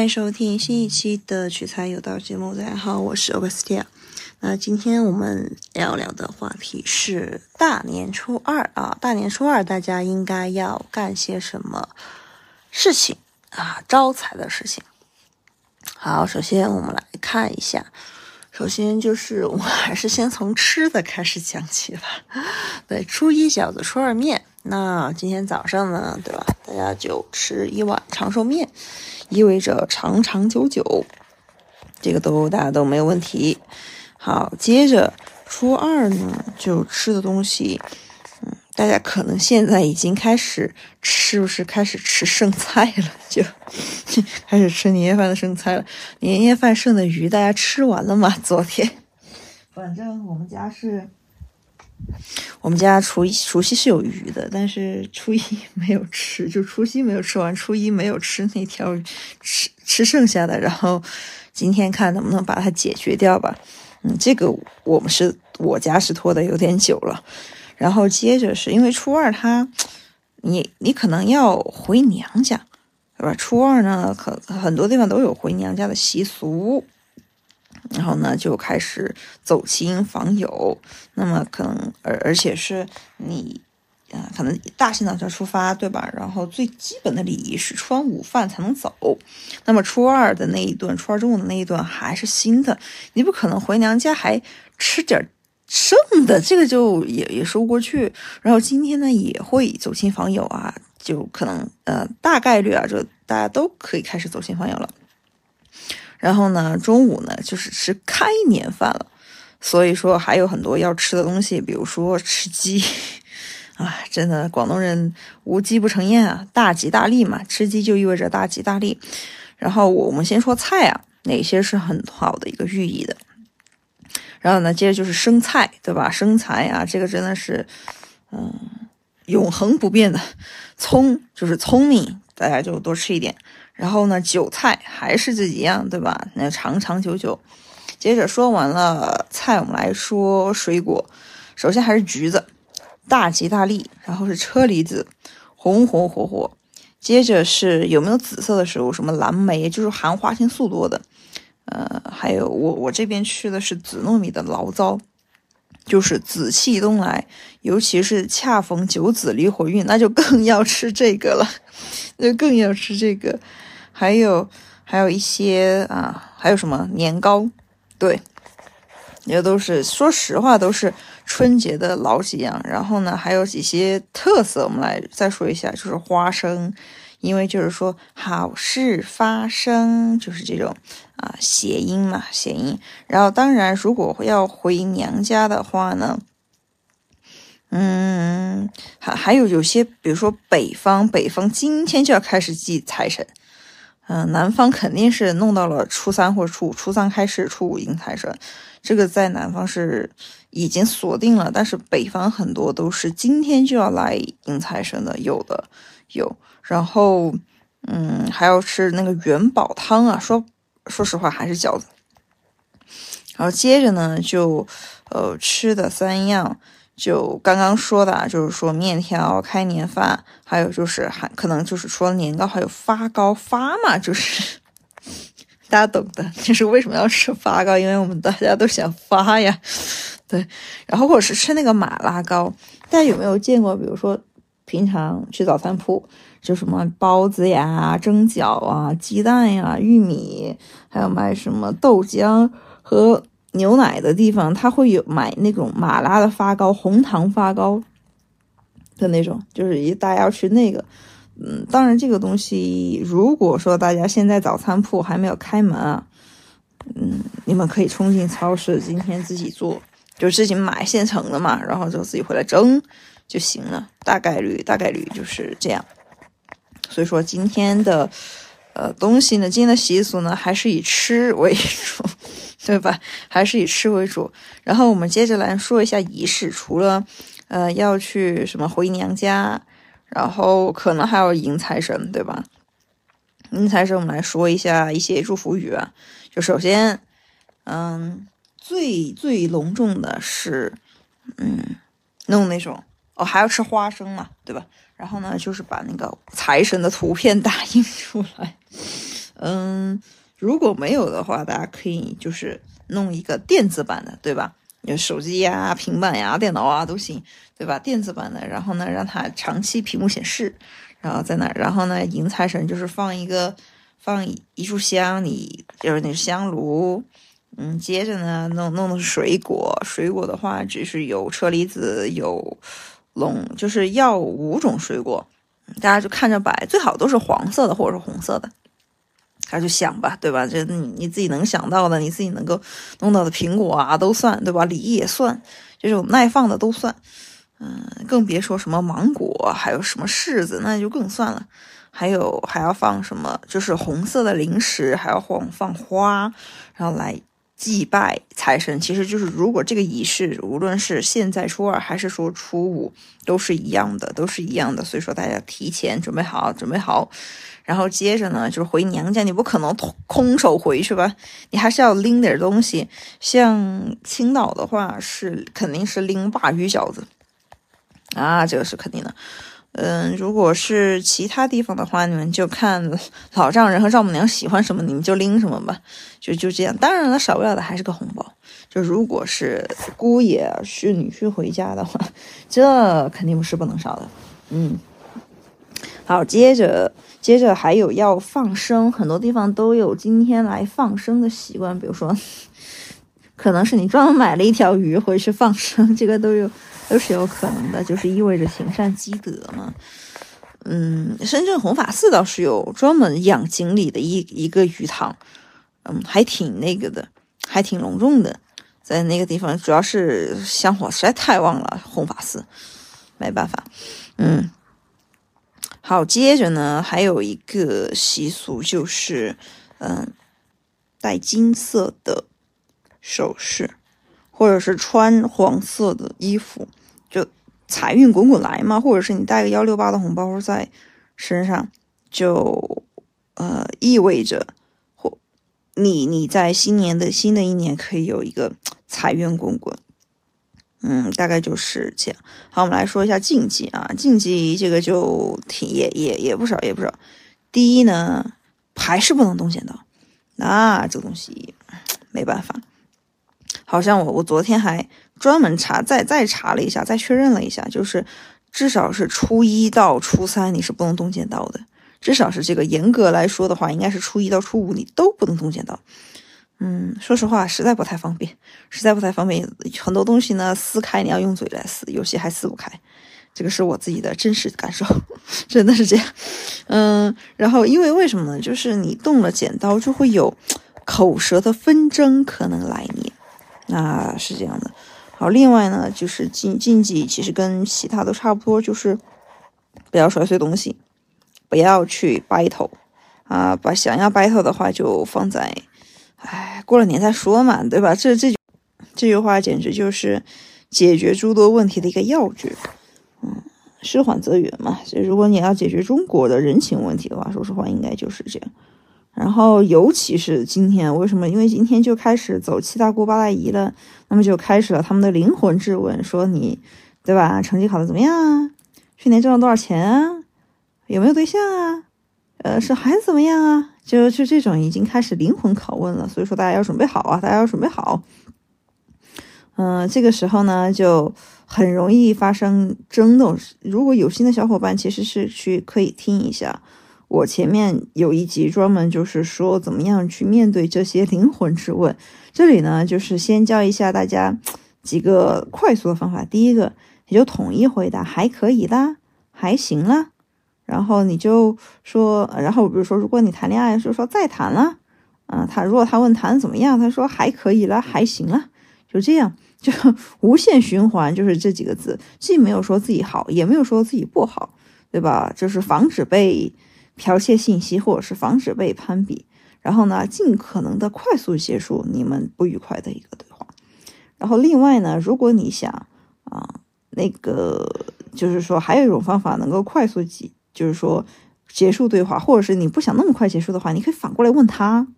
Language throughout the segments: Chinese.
欢迎收听新一期的取材有道节目。大家好，我是 Augustia。那今天我们要聊的话题是大年初二啊，大年初二大家应该要干些什么事情啊？招财的事情。好，首先我们来看一下，首先就是我还是先从吃的开始讲起吧。对，初一饺子，初二面。那今天早上呢，对吧？大家就吃一碗长寿面。意味着长长久久，这个都大家都没有问题。好，接着初二呢，就吃的东西，嗯，大家可能现在已经开始是不是开始吃剩菜了？就 开始吃年夜饭的剩菜了。年夜饭剩的鱼，大家吃完了吗？昨天，反正我们家是。我们家除一除夕是有鱼的，但是初一 没有吃，就除夕没有吃完，初一没有吃那条吃吃剩下的，然后今天看能不能把它解决掉吧。嗯，这个我们是我家是拖的有点久了，然后接着是因为初二他，你你可能要回娘家，对吧？初二呢，可很多地方都有回娘家的习俗。然后呢，就开始走亲访友，那么可能而而且是你，啊，可能大清早就出发，对吧？然后最基本的礼仪是吃完午饭才能走，那么初二的那一顿，初二中午的那一顿还是新的，你不可能回娘家还吃点剩的，这个就也也说不过去。然后今天呢，也会走亲访友啊，就可能呃大概率啊，就大家都可以开始走亲访友了。然后呢，中午呢就是吃开年饭了，所以说还有很多要吃的东西，比如说吃鸡，啊，真的广东人无鸡不成宴啊，大吉大利嘛，吃鸡就意味着大吉大利。然后我们先说菜啊，哪些是很好的一个寓意的。然后呢，接着就是生菜，对吧？生财啊，这个真的是，嗯，永恒不变的。葱就是聪明，大家就多吃一点。然后呢，韭菜还是这几样，对吧？那长长久久。接着说完了菜，我们来说水果。首先还是橘子，大吉大利。然后是车厘子，红红火火。接着是有没有紫色的食物？什么蓝莓，就是含花青素多的。呃，还有我我这边吃的是紫糯米的醪糟，就是紫气东来，尤其是恰逢九紫离火运，那就更要吃这个了，那更要吃这个。还有还有一些啊，还有什么年糕？对，也都是说实话，都是春节的老几样。然后呢，还有几些特色，我们来再说一下，就是花生，因为就是说好事发生，就是这种啊谐音嘛，谐音。然后当然，如果要回娘家的话呢，嗯，还还有有些，比如说北方，北方今天就要开始祭财神。嗯，南方肯定是弄到了初三或者初五，初三开始，初五迎财神，这个在南方是已经锁定了。但是北方很多都是今天就要来迎财神的，有的有。然后，嗯，还要吃那个元宝汤啊。说说实话，还是饺子。然后接着呢，就呃吃的三样。就刚刚说的，就是说面条、开年饭，还有就是还可能就是除了年糕，还有发糕发嘛，就是 大家懂的。就是为什么要吃发糕？因为我们大家都想发呀，对。然后或者是吃那个马拉糕，大家有没有见过？比如说平常去早餐铺，就什么包子呀、蒸饺啊、鸡蛋呀、玉米，还有卖什么豆浆和。牛奶的地方，他会有买那种马拉的发糕、红糖发糕的那种，就是一大家要吃那个。嗯，当然这个东西，如果说大家现在早餐铺还没有开门啊，嗯，你们可以冲进超市，今天自己做，就自己买现成的嘛，然后就自己回来蒸就行了。大概率，大概率就是这样。所以说今天的呃东西呢，今天的习俗呢，还是以吃为主。对吧？还是以吃为主。然后我们接着来说一下仪式，除了，呃，要去什么回娘家，然后可能还要迎财神，对吧？迎财神，我们来说一下一些祝福语啊。就首先，嗯，最最隆重的是，嗯，弄那种哦，还要吃花生嘛，对吧？然后呢，就是把那个财神的图片打印出来。嗯，如果没有的话，大家可以就是弄一个电子版的，对吧？有手机呀、平板呀、电脑啊都行，对吧？电子版的，然后呢，让它长期屏幕显示，然后在那，然后呢，迎财神就是放一个放一炷香，你就是那香炉，嗯，接着呢，弄弄的是水果，水果的话只是有车厘子，有龙，就是要五种水果，大家就看着摆，最好都是黄色的或者是红色的。他就想吧，对吧？这你你自己能想到的，你自己能够弄到的苹果啊，都算，对吧？梨也算，这种耐放的都算。嗯，更别说什么芒果，还有什么柿子，那就更算了。还有还要放什么？就是红色的零食，还要放放花，然后来祭拜财神。其实就是，如果这个仪式，无论是现在初二还是说初五，都是一样的，都是一样的。所以说，大家提前准备好，准备好。然后接着呢，就是回娘家，你不可能空手回去吧？你还是要拎点东西。像青岛的话，是肯定是拎鲅鱼饺子啊，这个是肯定的。嗯，如果是其他地方的话，你们就看 老丈人和丈母娘喜欢什么，你们就拎什么吧。就就这样。当然了，少不了的还是个红包。就如果是姑爷是女婿回家的话，这肯定不是不能少的。嗯，好，接着。接着还有要放生，很多地方都有今天来放生的习惯。比如说，可能是你专门买了一条鱼回去放生，这个都有都是有可能的，就是意味着行善积德嘛。嗯，深圳弘法寺倒是有专门养锦鲤的一一个鱼塘，嗯，还挺那个的，还挺隆重的，在那个地方，主要是香火实在太旺了，弘法寺没办法，嗯。好，接着呢，还有一个习俗就是，嗯，戴金色的首饰，或者是穿黄色的衣服，财运滚滚来嘛。或者是你带个幺六八的红包在身上，就呃意味着或你你在新年的新的一年可以有一个财源滚滚。嗯，大概就是这样。好，我们来说一下禁忌啊，禁忌这个就挺也也也不少，也不少。第一呢，还是不能动剪刀，那这个东西没办法。好像我我昨天还专门查，再再查了一下，再确认了一下，就是至少是初一到初三你是不能动剪刀的，至少是这个严格来说的话，应该是初一到初五你都不能动剪刀。嗯，说实话，实在不太方便，实在不太方便。很多东西呢，撕开你要用嘴来撕，有些还撕不开。这个是我自己的真实感受，真的是这样。嗯，然后因为为什么呢？就是你动了剪刀，就会有口舌的纷争可能来你，那是这样的。好，另外呢，就是禁禁忌，其实跟其他都差不多，就是不要摔碎东西，不要去 battle 啊，把想要 battle 的话就放在。哎，过了年再说嘛，对吧？这这这句话简直就是解决诸多问题的一个要诀。嗯，事缓则圆嘛。所以如果你要解决中国的人情问题的话，说实话，应该就是这样。然后，尤其是今天，为什么？因为今天就开始走七大姑八大姨了，那么就开始了他们的灵魂质问，说你，对吧？成绩考得怎么样啊？去年挣了多少钱啊？有没有对象啊？呃，是孩子怎么样啊？就就这种已经开始灵魂拷问了，所以说大家要准备好啊，大家要准备好。嗯，这个时候呢，就很容易发生争斗。如果有心的小伙伴，其实是去可以听一下我前面有一集专门就是说怎么样去面对这些 灵魂质问。这里呢，就是先教一下大家几个快速的方法。第一个，你就统一回答还可以啦，还行啦。然后你就说，然后比如说，如果你谈恋爱，就说再谈了，啊，他如果他问谈怎么样，他说还可以了，还行了，就这样，就 无限循环，就是这几个字，既没有说自己好，也没有说自己不好，对吧？就是防止被剽窃信息，或者是防止被攀比，然后呢，尽可能的快速结束你们不愉快的一个对话。然后另外呢，如果你想啊，那个就是说还有一种方法能够快速结。就是说，结束对话，或者是你不想那么快结束的话，你可以反过来问他，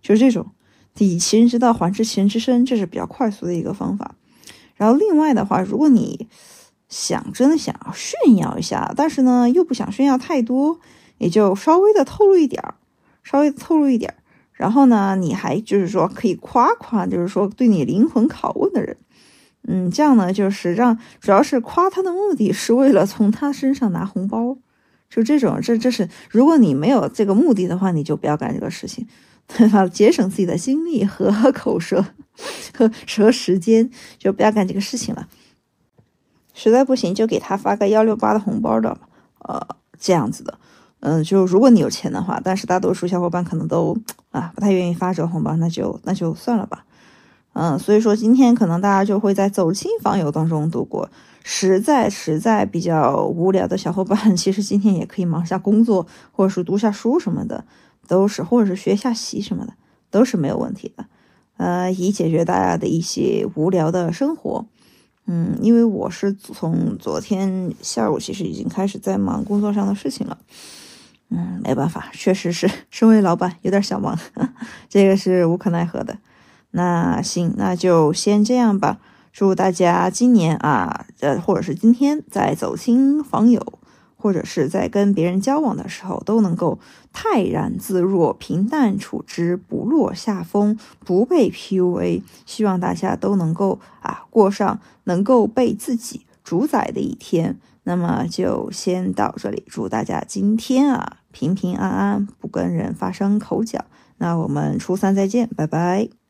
就是这种以其人之道还治其人之身，这是比较快速的一个方法。然后另外的话，如果你想真的想要炫耀一下，但是呢又不想炫耀太多，也就稍微的透露一点儿，稍微透露一点儿。然后呢，你还就是说可以夸夸，就是说对你灵魂拷问的人，嗯，这样呢就是让主要是夸他的目的是为了从他身上拿红包，就这种，这这是如果你没有这个目的的话，你就不要干这个事情，对吧？节省自己的精力和口舌和和时间，就不要干这个事情了。实在不行就给他发个幺六八的红包的，呃，这样子的。嗯，就如果你有钱的话，但是大多数小伙伴可能都啊不太愿意发这个红包，那就那就算了吧。嗯，所以说今天可能大家就会在走亲访友当中度过。实在实在比较无聊的小伙伴，其实今天也可以忙下工作，或者是读下书什么的，都是或者是学下习什么的，都是没有问题的。呃，以解决大家的一些无聊的生活。嗯，因为我是从昨天下午其实已经开始在忙工作上的事情了。嗯，没办法，确实是身为老板有点小忙，这个是无可奈何的。那行，那就先这样吧。祝大家今年啊，呃，或者是今天在走亲访友，或者是在跟别人交往的时候，都能够泰然自若、平淡处之，不落下风，不被 PUA。希望大家都能够啊，过上能够被自己主宰的一天。那么就先到这里，祝大家今天啊平平安安，不跟人发生口角。那我们初三再见，拜拜。